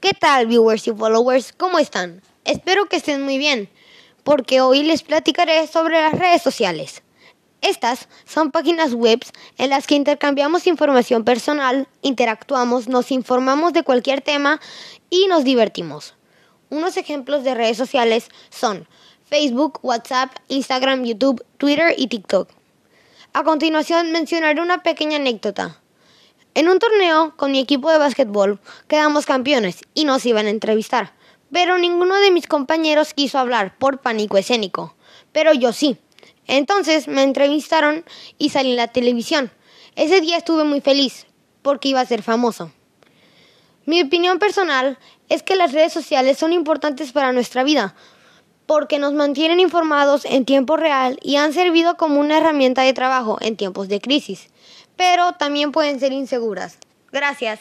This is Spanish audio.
¿Qué tal, viewers y followers? ¿Cómo están? Espero que estén muy bien, porque hoy les platicaré sobre las redes sociales. Estas son páginas web en las que intercambiamos información personal, interactuamos, nos informamos de cualquier tema y nos divertimos. Unos ejemplos de redes sociales son Facebook, WhatsApp, Instagram, YouTube, Twitter y TikTok. A continuación mencionaré una pequeña anécdota. En un torneo con mi equipo de básquetbol quedamos campeones y nos iban a entrevistar, pero ninguno de mis compañeros quiso hablar por pánico escénico, pero yo sí. Entonces me entrevistaron y salí en la televisión. Ese día estuve muy feliz porque iba a ser famoso. Mi opinión personal es que las redes sociales son importantes para nuestra vida porque nos mantienen informados en tiempo real y han servido como una herramienta de trabajo en tiempos de crisis pero también pueden ser inseguras. Gracias.